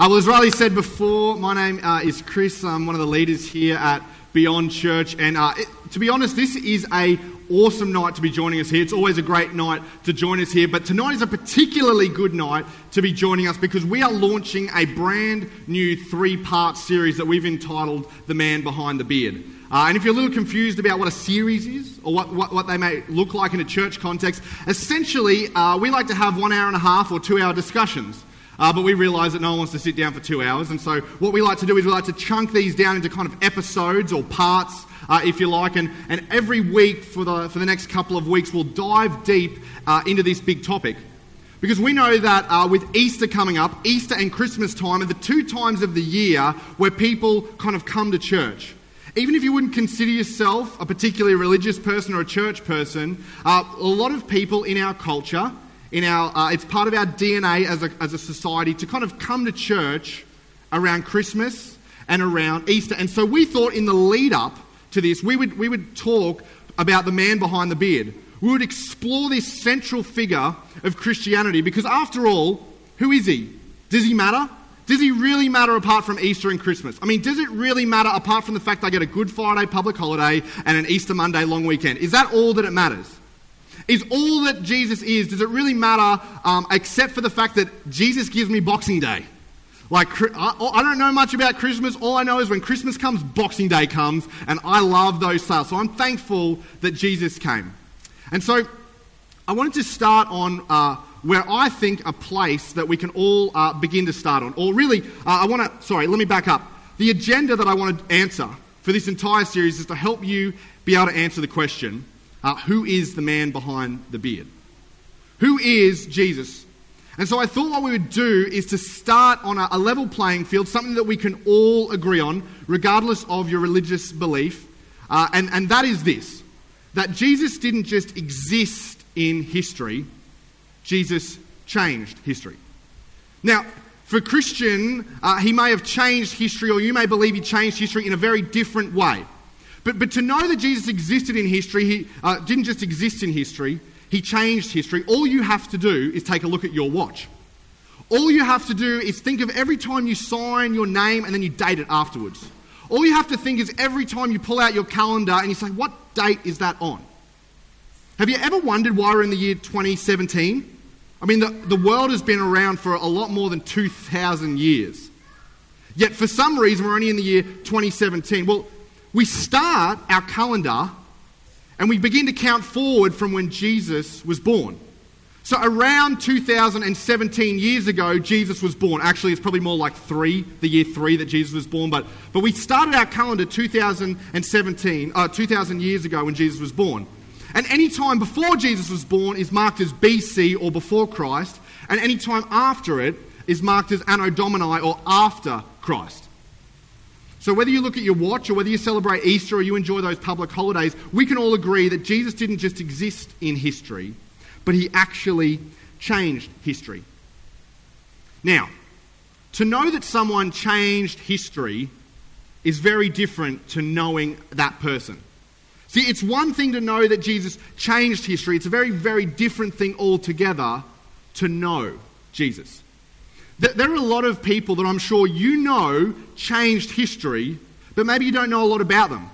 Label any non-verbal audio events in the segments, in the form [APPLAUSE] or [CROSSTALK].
Uh, well, as Riley said before, my name uh, is Chris. I'm one of the leaders here at Beyond Church, and uh, it, to be honest, this is a awesome night to be joining us here. It's always a great night to join us here, but tonight is a particularly good night to be joining us because we are launching a brand new three-part series that we've entitled "The Man Behind the Beard." Uh, and if you're a little confused about what a series is or what, what, what they may look like in a church context, essentially, uh, we like to have one hour and a half or two hour discussions. Uh, but we realise that no one wants to sit down for two hours. And so, what we like to do is we like to chunk these down into kind of episodes or parts, uh, if you like. And, and every week for the, for the next couple of weeks, we'll dive deep uh, into this big topic. Because we know that uh, with Easter coming up, Easter and Christmas time are the two times of the year where people kind of come to church. Even if you wouldn't consider yourself a particularly religious person or a church person, uh, a lot of people in our culture, in our, uh, it's part of our DNA as a, as a society to kind of come to church around Christmas and around Easter. And so we thought in the lead up to this, we would, we would talk about the man behind the beard. We would explore this central figure of Christianity because, after all, who is he? Does he matter? Does he really matter apart from Easter and Christmas? I mean, does it really matter apart from the fact I get a Good Friday public holiday and an Easter Monday long weekend? Is that all that it matters? Is all that Jesus is, does it really matter um, except for the fact that Jesus gives me Boxing Day? Like, I don't know much about Christmas. All I know is when Christmas comes, Boxing Day comes, and I love those sales. So I'm thankful that Jesus came. And so I wanted to start on uh, where I think a place that we can all uh, begin to start on. Or really, uh, I want to, sorry, let me back up. The agenda that I want to answer for this entire series is to help you be able to answer the question uh, who is the man behind the beard? Who is Jesus? And so I thought what we would do is to start on a, a level playing field, something that we can all agree on, regardless of your religious belief. Uh, and, and that is this that Jesus didn't just exist in history, Jesus changed history. Now, for Christian, uh, he may have changed history, or you may believe he changed history in a very different way. But, but to know that Jesus existed in history, he uh, didn't just exist in history, he changed history. All you have to do is take a look at your watch. All you have to do is think of every time you sign your name and then you date it afterwards. All you have to think is every time you pull out your calendar and you say, what date is that on? Have you ever wondered why we're in the year 2017? I mean, the, the world has been around for a lot more than 2,000 years. Yet, for some reason, we're only in the year 2017. Well, we start our calendar and we begin to count forward from when Jesus was born. So, around 2017 years ago, Jesus was born. Actually, it's probably more like three, the year three that Jesus was born. But, but we started our calendar 2017, uh, 2,000 years ago when Jesus was born. And any time before Jesus was born is marked as BC or before Christ, and any time after it is marked as Anno Domini or after Christ. So, whether you look at your watch or whether you celebrate Easter or you enjoy those public holidays, we can all agree that Jesus didn't just exist in history, but he actually changed history. Now, to know that someone changed history is very different to knowing that person. See, it's one thing to know that Jesus changed history, it's a very, very different thing altogether to know Jesus. There are a lot of people that I'm sure you know changed history, but maybe you don't know a lot about them.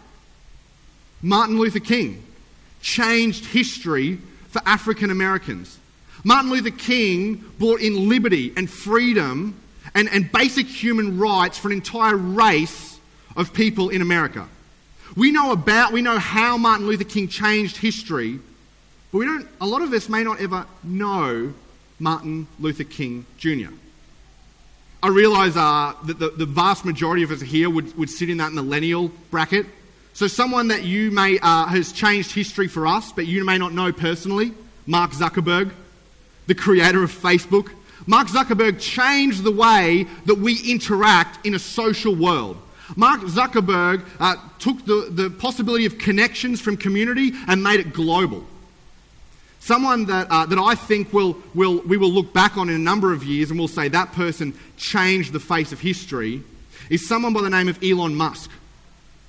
Martin Luther King changed history for African Americans. Martin Luther King brought in liberty and freedom and, and basic human rights for an entire race of people in America. We know about, we know how Martin Luther King changed history, but we don't, a lot of us may not ever know Martin Luther King Jr. I realise uh, that the, the, vast majority of us here would, would sit in that millennial bracket. So, someone that you may uh, has changed history for us, but you may not know personally, Mark Zuckerberg, the creator of Facebook. Mark Zuckerberg changed the way that we interact in a social world. Mark Zuckerberg uh, took the, the possibility of connections from community and made it global. Someone that, uh, that I think will, will, we will look back on in a number of years and we'll say that person changed the face of history is someone by the name of Elon Musk.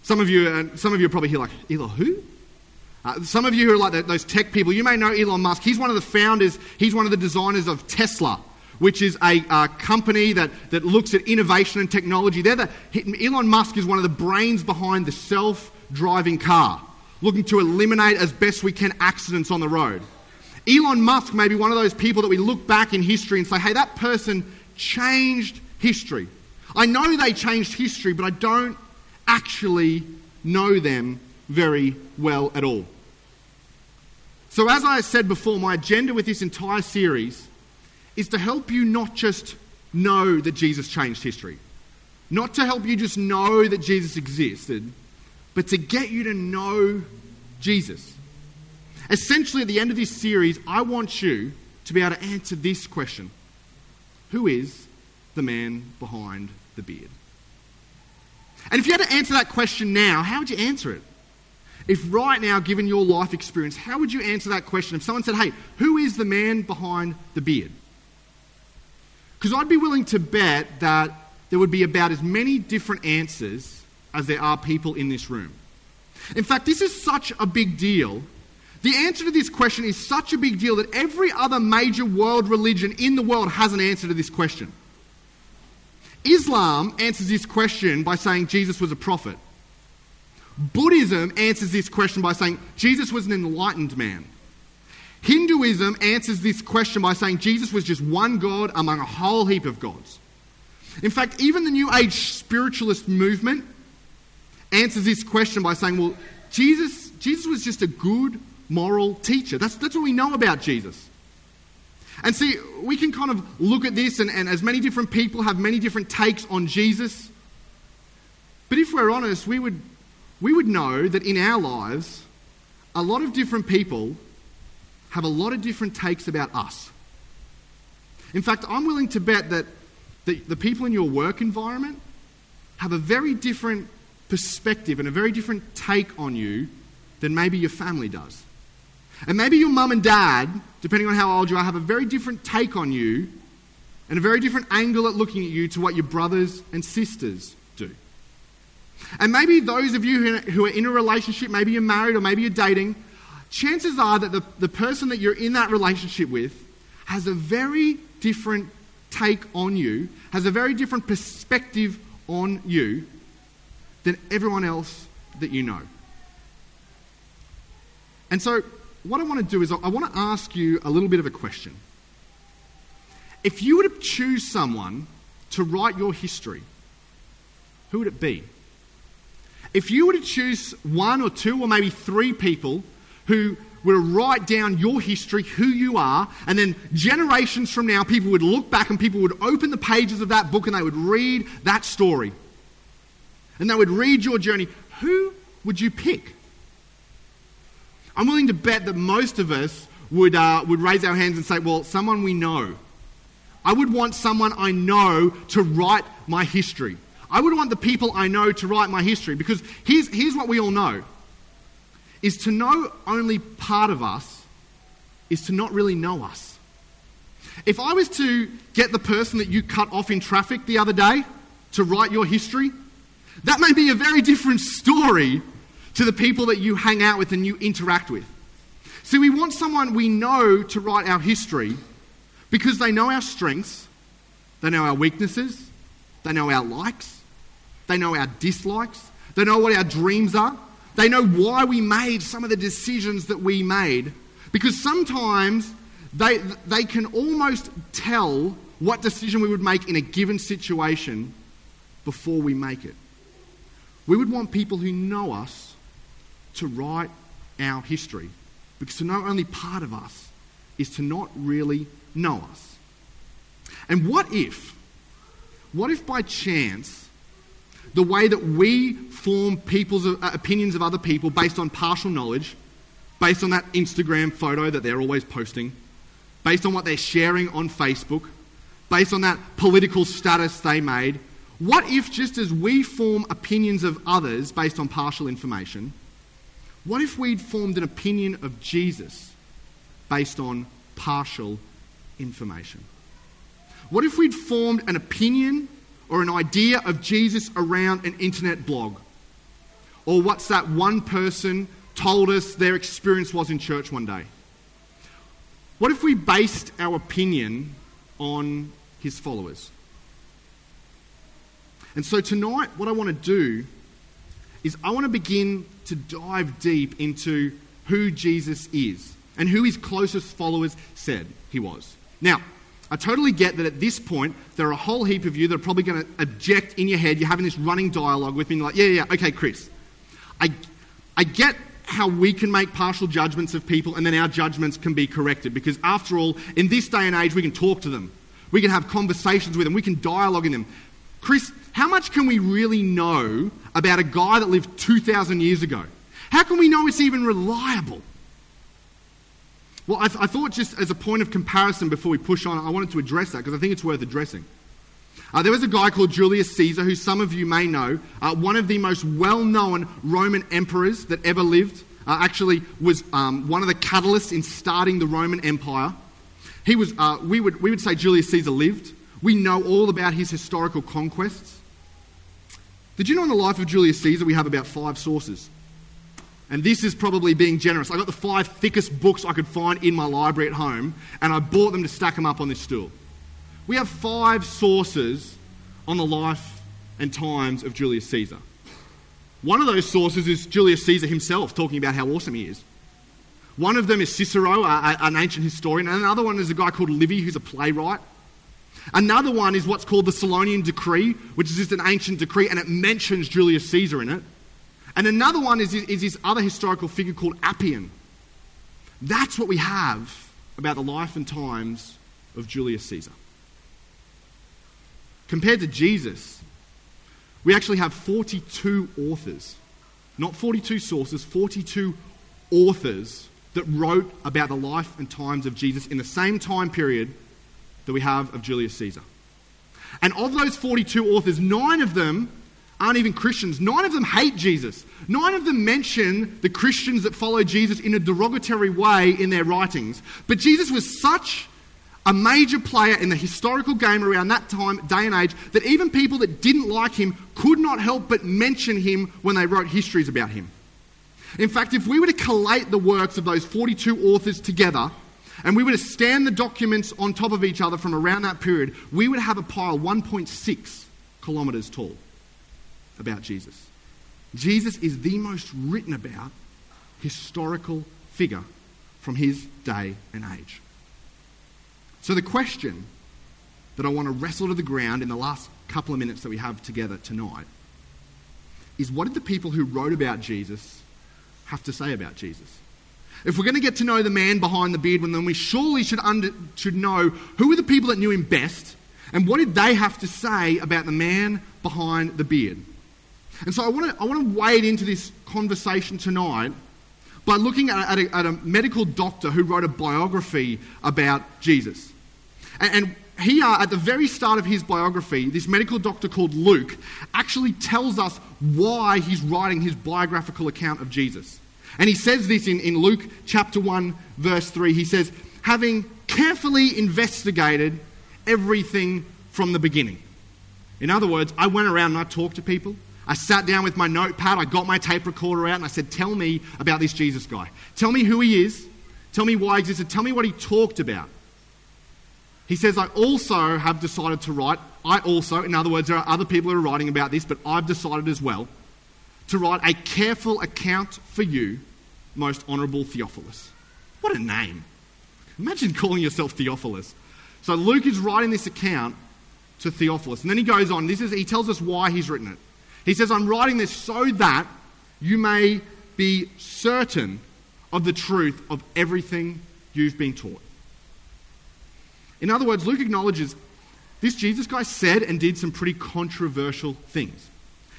Some of you, uh, some of you are probably here like, Elon who? Uh, some of you who are like the, those tech people, you may know Elon Musk. He's one of the founders, he's one of the designers of Tesla, which is a uh, company that, that looks at innovation and technology. They're the, Elon Musk is one of the brains behind the self driving car, looking to eliminate as best we can accidents on the road. Elon Musk may be one of those people that we look back in history and say, hey, that person changed history. I know they changed history, but I don't actually know them very well at all. So, as I said before, my agenda with this entire series is to help you not just know that Jesus changed history, not to help you just know that Jesus existed, but to get you to know Jesus. Essentially, at the end of this series, I want you to be able to answer this question Who is the man behind the beard? And if you had to answer that question now, how would you answer it? If right now, given your life experience, how would you answer that question? If someone said, Hey, who is the man behind the beard? Because I'd be willing to bet that there would be about as many different answers as there are people in this room. In fact, this is such a big deal. The answer to this question is such a big deal that every other major world religion in the world has an answer to this question. Islam answers this question by saying Jesus was a prophet. Buddhism answers this question by saying Jesus was an enlightened man. Hinduism answers this question by saying Jesus was just one God among a whole heap of gods. In fact, even the New Age spiritualist movement answers this question by saying, well, Jesus, Jesus was just a good moral teacher. That's, that's what we know about Jesus. And see, we can kind of look at this, and, and as many different people have many different takes on Jesus. But if we're honest, we would, we would know that in our lives, a lot of different people have a lot of different takes about us. In fact, I'm willing to bet that the, the people in your work environment have a very different perspective and a very different take on you than maybe your family does. And maybe your mum and dad, depending on how old you are, have a very different take on you and a very different angle at looking at you to what your brothers and sisters do. And maybe those of you who are in a relationship, maybe you're married or maybe you're dating, chances are that the, the person that you're in that relationship with has a very different take on you, has a very different perspective on you than everyone else that you know. And so, what I want to do is, I want to ask you a little bit of a question. If you were to choose someone to write your history, who would it be? If you were to choose one or two or maybe three people who were to write down your history, who you are, and then generations from now, people would look back and people would open the pages of that book and they would read that story. And they would read your journey. Who would you pick? I'm willing to bet that most of us would, uh, would raise our hands and say, well, someone we know. I would want someone I know to write my history. I would want the people I know to write my history because here's, here's what we all know is to know only part of us is to not really know us. If I was to get the person that you cut off in traffic the other day to write your history, that may be a very different story to the people that you hang out with and you interact with. See, we want someone we know to write our history because they know our strengths, they know our weaknesses, they know our likes, they know our dislikes, they know what our dreams are, they know why we made some of the decisions that we made. Because sometimes they, they can almost tell what decision we would make in a given situation before we make it. We would want people who know us to write our history. Because to know only part of us is to not really know us. And what if, what if by chance, the way that we form people's uh, opinions of other people based on partial knowledge, based on that Instagram photo that they're always posting, based on what they're sharing on Facebook, based on that political status they made. What if, just as we form opinions of others based on partial information, what if we'd formed an opinion of Jesus based on partial information? What if we'd formed an opinion or an idea of Jesus around an internet blog? Or what's that one person told us their experience was in church one day? What if we based our opinion on his followers. And so tonight, what I want to do is I want to begin to dive deep into who Jesus is and who his closest followers said he was. Now, I totally get that at this point, there are a whole heap of you that are probably going to object in your head. You're having this running dialogue with me, like, yeah, yeah, okay, Chris. I, I get how we can make partial judgments of people and then our judgments can be corrected because, after all, in this day and age, we can talk to them. We can have conversations with them. We can dialogue in them. Chris, how much can we really know about a guy that lived 2,000 years ago? How can we know it's even reliable? Well, I, th- I, thought just as a point of comparison before we push on, I wanted to address that because I think it's worth addressing. Uh, there was a guy called Julius Caesar, who some of you may know, uh, one of the most well known Roman emperors that ever lived. Uh, actually, was um, one of the catalysts in starting the Roman Empire. He was, uh, we, would, we would say Julius Caesar lived. We know all about his historical conquests. Did you know in the life of Julius Caesar we have about five sources? And this is probably being generous. I got the five thickest books I could find in my library at home, and I bought them to stack them up on this stool. We have five sources on the life and times of Julius Caesar. One of those sources is Julius Caesar himself talking about how awesome he is. One of them is Cicero, an ancient historian, and another one is a guy called Livy, who's a playwright. Another one is what's called the Solonian Decree, which is just an ancient decree, and it mentions Julius Caesar in it. And another one is, is this other historical figure called Appian. That's what we have about the life and times of Julius Caesar. Compared to Jesus, we actually have 42 authors, not 42 sources, 42 authors that wrote about the life and times of Jesus in the same time period that we have of Julius Caesar. And of those 42 authors, nine of them aren't even Christians. Nine of them hate Jesus. Nine of them mention the Christians that follow Jesus in a derogatory way in their writings. But Jesus was such a major player in the historical game around that time, day and age, that even people that didn't like him could not help but mention him when they wrote histories about him. In fact, if we were to collate the works of those 42 authors together, and we were to stand the documents on top of each other from around that period, we would have a pile 1.6 kilometres tall about Jesus. Jesus is the most written about historical figure from his day and age. So, the question that I want to wrestle to the ground in the last couple of minutes that we have together tonight is what did the people who wrote about Jesus have to say about Jesus? If we're going to get to know the man behind the beard, then we surely should, under, should know who were the people that knew him best and what did they have to say about the man behind the beard. And so I want to, I want to wade into this conversation tonight by looking at, at, a, at a medical doctor who wrote a biography about Jesus. And, and here, uh, at the very start of his biography, this medical doctor called Luke actually tells us why he's writing his biographical account of Jesus. And he says this in, in Luke chapter 1, verse 3. He says, having carefully investigated everything from the beginning. In other words, I went around and I talked to people. I sat down with my notepad, I got my tape recorder out, and I said, Tell me about this Jesus guy. Tell me who he is. Tell me why he existed. Tell me what he talked about. He says, I also have decided to write, I also, in other words, there are other people who are writing about this, but I've decided as well to write a careful account for you, most honourable Theophilus. What a name. Imagine calling yourself Theophilus. So Luke is writing this account to Theophilus. And then he goes on, this is, he tells us why he's written it. He says, I'm writing this so that you may be certain of the truth of everything you've been taught. In other words, Luke acknowledges this Jesus guy said and did some pretty controversial things.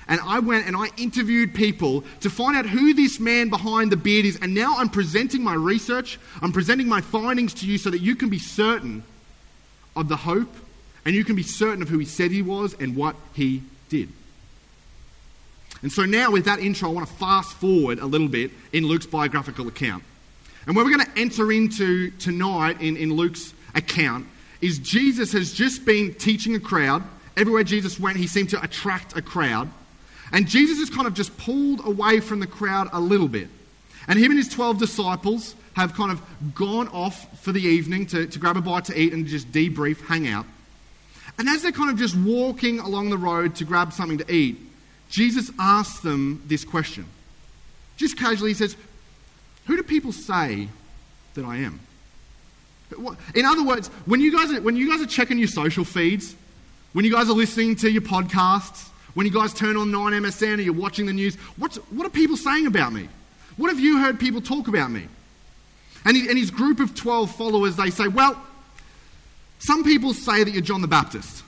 And I went and I interviewed people to find out who this man behind the beard is. And now I'm presenting my research, I'm presenting my findings to you so that you can be certain of the hope and you can be certain of who he said he was and what he did. And so now, with that intro, I want to fast forward a little bit in Luke's biographical account. And where we're going to enter into tonight in, in Luke's account is Jesus has just been teaching a crowd. Everywhere Jesus went, he seemed to attract a crowd. And Jesus is kind of just pulled away from the crowd a little bit. And him and his 12 disciples have kind of gone off for the evening to, to grab a bite to eat and just debrief, hang out. And as they're kind of just walking along the road to grab something to eat, Jesus asks them this question. Just casually, he says, Who do people say that I am? In other words, when you guys are, when you guys are checking your social feeds, when you guys are listening to your podcasts, when you guys turn on 9MSN or you're watching the news, what's, what are people saying about me? What have you heard people talk about me? And, he, and his group of 12 followers, they say, well, some people say that you're John the Baptist.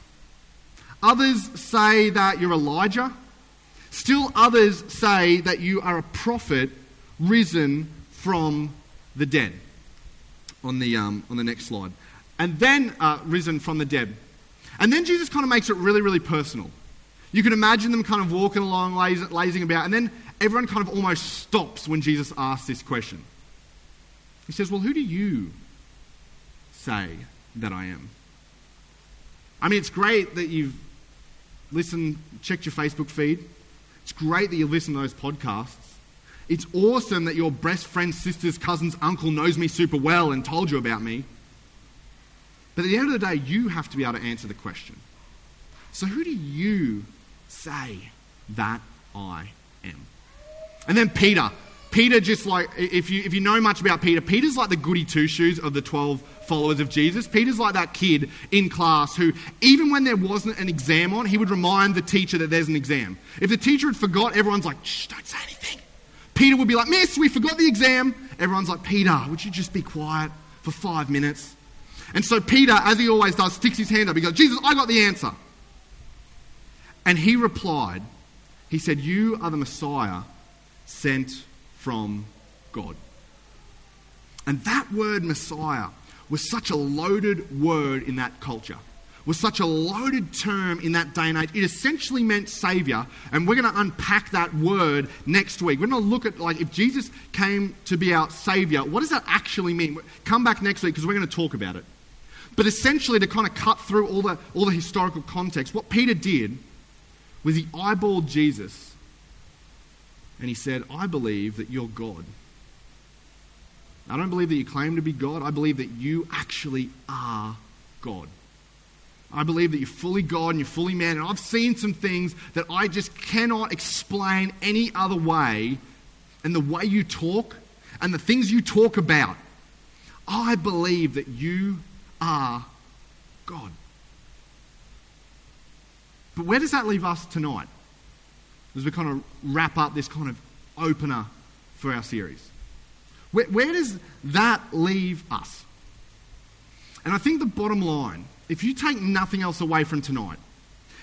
Others say that you're Elijah. Still others say that you are a prophet risen from the dead. On the, um, on the next slide. And then uh, risen from the dead. And then Jesus kind of makes it really, really personal. You can imagine them kind of walking along, lazing about, and then everyone kind of almost stops when Jesus asks this question. He says, Well, who do you say that I am? I mean, it's great that you've listened, checked your Facebook feed. It's great that you've listened to those podcasts. It's awesome that your best friend, sister's cousin's uncle knows me super well and told you about me. But at the end of the day, you have to be able to answer the question. So, who do you say that I am? And then Peter. Peter, just like, if you, if you know much about Peter, Peter's like the goody two shoes of the 12 followers of Jesus. Peter's like that kid in class who, even when there wasn't an exam on, he would remind the teacher that there's an exam. If the teacher had forgot, everyone's like, shh, don't say anything. Peter would be like, Miss, we forgot the exam. Everyone's like, Peter, would you just be quiet for five minutes? And so Peter, as he always does, sticks his hand up. He goes, Jesus, I got the answer. And he replied, He said, You are the Messiah sent from God. And that word Messiah was such a loaded word in that culture, was such a loaded term in that day and age. It essentially meant Savior, and we're going to unpack that word next week. We're going to look at, like, if Jesus came to be our Savior, what does that actually mean? Come back next week because we're going to talk about it. But essentially, to kind of cut through all the, all the historical context, what Peter did was he eyeballed Jesus and he said, I believe that you're God. I don't believe that you claim to be God. I believe that you actually are God. I believe that you're fully God and you're fully man. And I've seen some things that I just cannot explain any other way. And the way you talk and the things you talk about, I believe that you are God. But where does that leave us tonight? As we kind of wrap up this kind of opener for our series. Where, where does that leave us? And I think the bottom line, if you take nothing else away from tonight,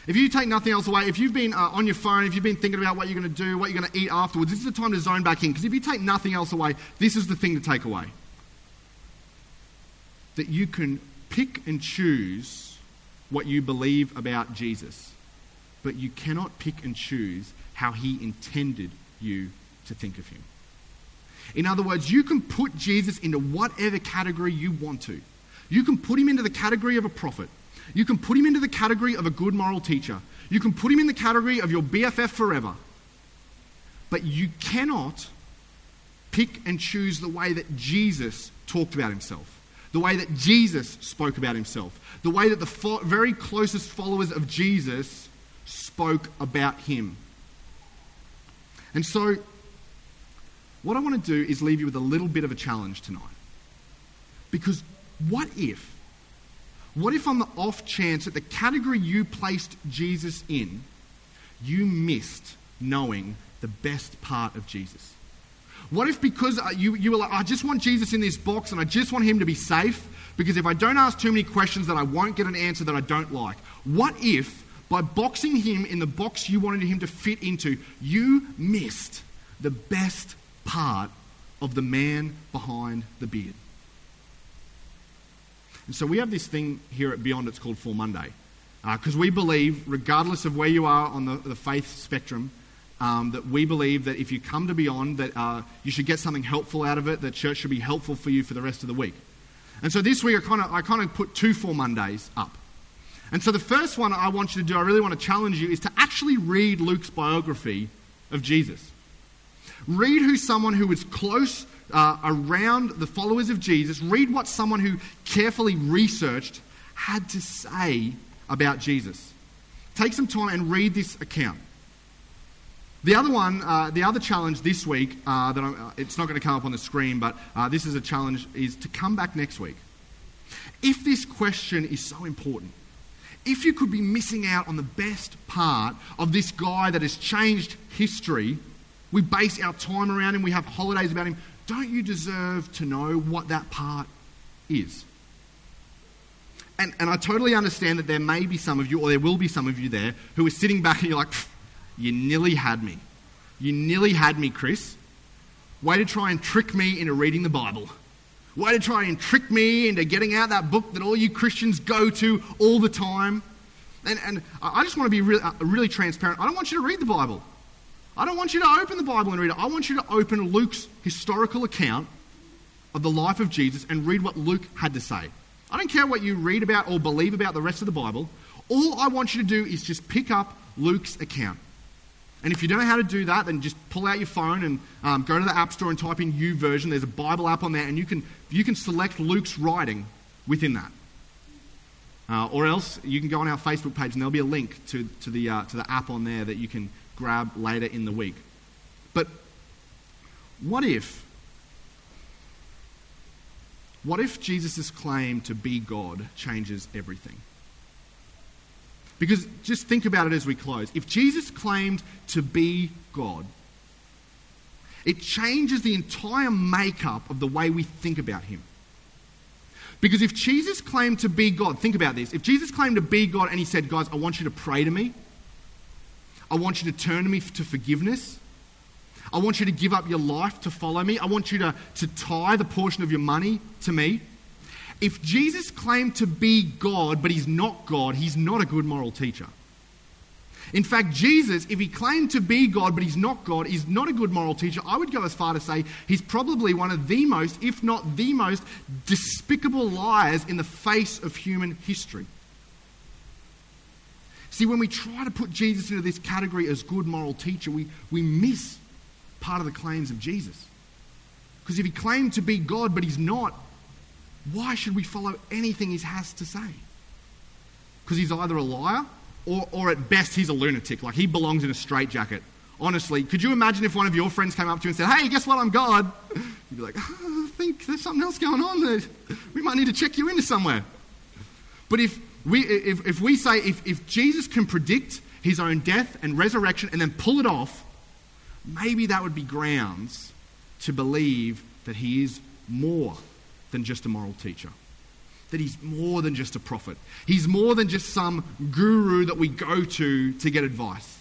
if you take nothing else away, if you've been uh, on your phone, if you've been thinking about what you're going to do, what you're going to eat afterwards, this is the time to zone back in. Because if you take nothing else away, this is the thing to take away. That you can pick and choose what you believe about Jesus, but you cannot pick and choose how he intended you to think of him. In other words, you can put Jesus into whatever category you want to. You can put him into the category of a prophet. You can put him into the category of a good moral teacher. You can put him in the category of your BFF forever. But you cannot pick and choose the way that Jesus talked about himself, the way that Jesus spoke about himself, the way that the fo- very closest followers of Jesus spoke about him. And so what I want to do is leave you with a little bit of a challenge tonight. Because what if, what if on the off chance that the category you placed Jesus in, you missed knowing the best part of Jesus? What if because uh, you, you were like, I just want Jesus in this box and I just want him to be safe because if I don't ask too many questions that I won't get an answer that I don't like? What if by boxing him in the box you wanted him to fit into, you missed the best part of the man behind the beard. And so we have this thing here at Beyond, it's called Full Monday. Because uh, we believe, regardless of where you are on the, the faith spectrum, um, that we believe that if you come to Beyond, that uh, you should get something helpful out of it, that church should be helpful for you for the rest of the week. And so this week I kind of, I kind of put two Full Mondays up. And so the first one I want you to do, I really want to challenge you, is to actually read Luke's biography of Jesus. Read who someone who was close uh, around the followers of Jesus, read what someone who carefully researched had to say about Jesus. Take some time and read this account. The other one, uh, the other challenge this week, uh, that uh, it's not going to come up on the screen, but uh, this is a challenge, is to come back next week. If this question is so important, if you could be missing out on the best part of this guy that has changed history, we base our time around him, we have holidays about him, don't you deserve to know what that part is? And, and I totally understand that there may be some of you, or there will be some of you there, who are sitting back and you're like, you nearly had me. You nearly had me, Chris. Way to try and trick me into reading the Bible. Way to try and trick me into getting out that book that all you Christians go to all the time. And, and I just want to be really, uh, really transparent. I don't want you to read the Bible. I don't want you to open the Bible and read it. I want you to open Luke's historical account of the life of Jesus and read what Luke had to say. I don't care what you read about or believe about the rest of the Bible. All I want you to do is just pick up Luke's account. And if you don't know how to do that, then just pull out your phone and um, go to the App Store and type in YouVersion. There's a Bible app on there, and you can, you can select Luke's writing within that. Uh, or else you can go on our Facebook page, and there'll be a link to, to, the, uh, to the app on there that you can grab later in the week. But what if? What if Jesus' claim to be God changes everything? Because just think about it as we close. If Jesus claimed to be God, it changes the entire makeup of the way we think about him. Because if Jesus claimed to be God, think about this. If Jesus claimed to be God and he said, Guys, I want you to pray to me, I want you to turn to me to forgiveness, I want you to give up your life to follow me, I want you to, to tie the portion of your money to me. If Jesus claimed to be God, but he's not God, he's not a good moral teacher. In fact, Jesus, if he claimed to be God, but he's not God, is not a good moral teacher. I would go as far to say he's probably one of the most, if not the most, despicable liars in the face of human history. See, when we try to put Jesus into this category as good moral teacher, we, we miss part of the claims of Jesus. Because if he claimed to be God, but he's not, why should we follow anything he has to say? Because he's either a liar or, or at best he's a lunatic. Like he belongs in a straitjacket. Honestly, could you imagine if one of your friends came up to you and said, Hey, guess what? I'm God? [LAUGHS] You'd be like, oh, I think there's something else going on there. We might need to check you into somewhere. But if we, if, if we say, if, if Jesus can predict his own death and resurrection and then pull it off, maybe that would be grounds to believe that he is more than just a moral teacher. That he's more than just a prophet. He's more than just some guru that we go to to get advice.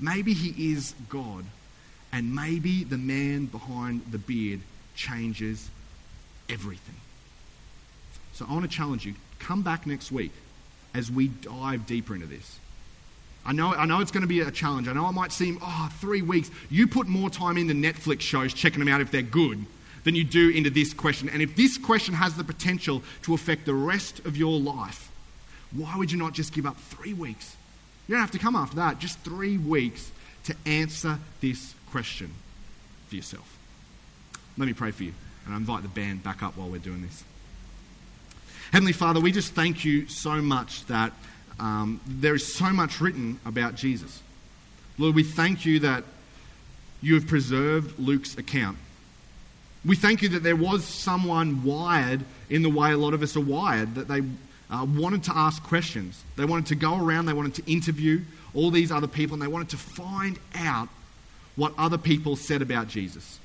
Maybe he is God. And maybe the man behind the beard changes everything. So I want to challenge you come back next week as we dive deeper into this. I know, I know it's going to be a challenge. I know it might seem, oh, three weeks. You put more time into Netflix shows checking them out if they're good than you do into this question. And if this question has the potential to affect the rest of your life, why would you not just give up three weeks? You don't have to come after that, just three weeks to answer this question for yourself. Let me pray for you, and I invite the band back up while we're doing this. Heavenly Father, we just thank you so much that um, there is so much written about Jesus. Lord, we thank you that you have preserved Luke's account. We thank you that there was someone wired in the way a lot of us are wired, that they uh, wanted to ask questions. They wanted to go around, they wanted to interview all these other people, and they wanted to find out what other people said about Jesus.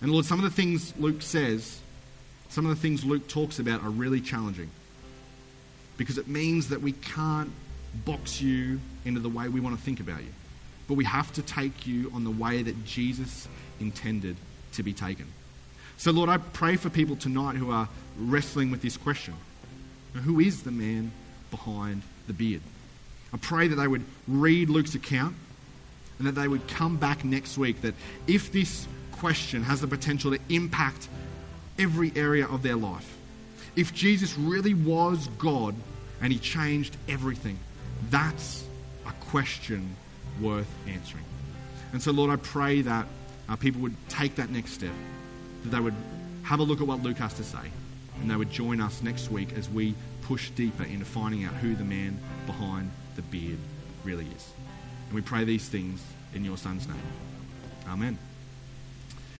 And Lord, some of the things Luke says, some of the things Luke talks about are really challenging because it means that we can't box you into the way we want to think about you. But we have to take you on the way that Jesus intended to be taken. So, Lord, I pray for people tonight who are wrestling with this question Who is the man behind the beard? I pray that they would read Luke's account and that they would come back next week. That if this question has the potential to impact every area of their life, if Jesus really was God and he changed everything, that's a question worth answering. And so, Lord, I pray that uh, people would take that next step that they would have a look at what Luke has to say and they would join us next week as we push deeper into finding out who the man behind the beard really is. And we pray these things in your son's name. Amen.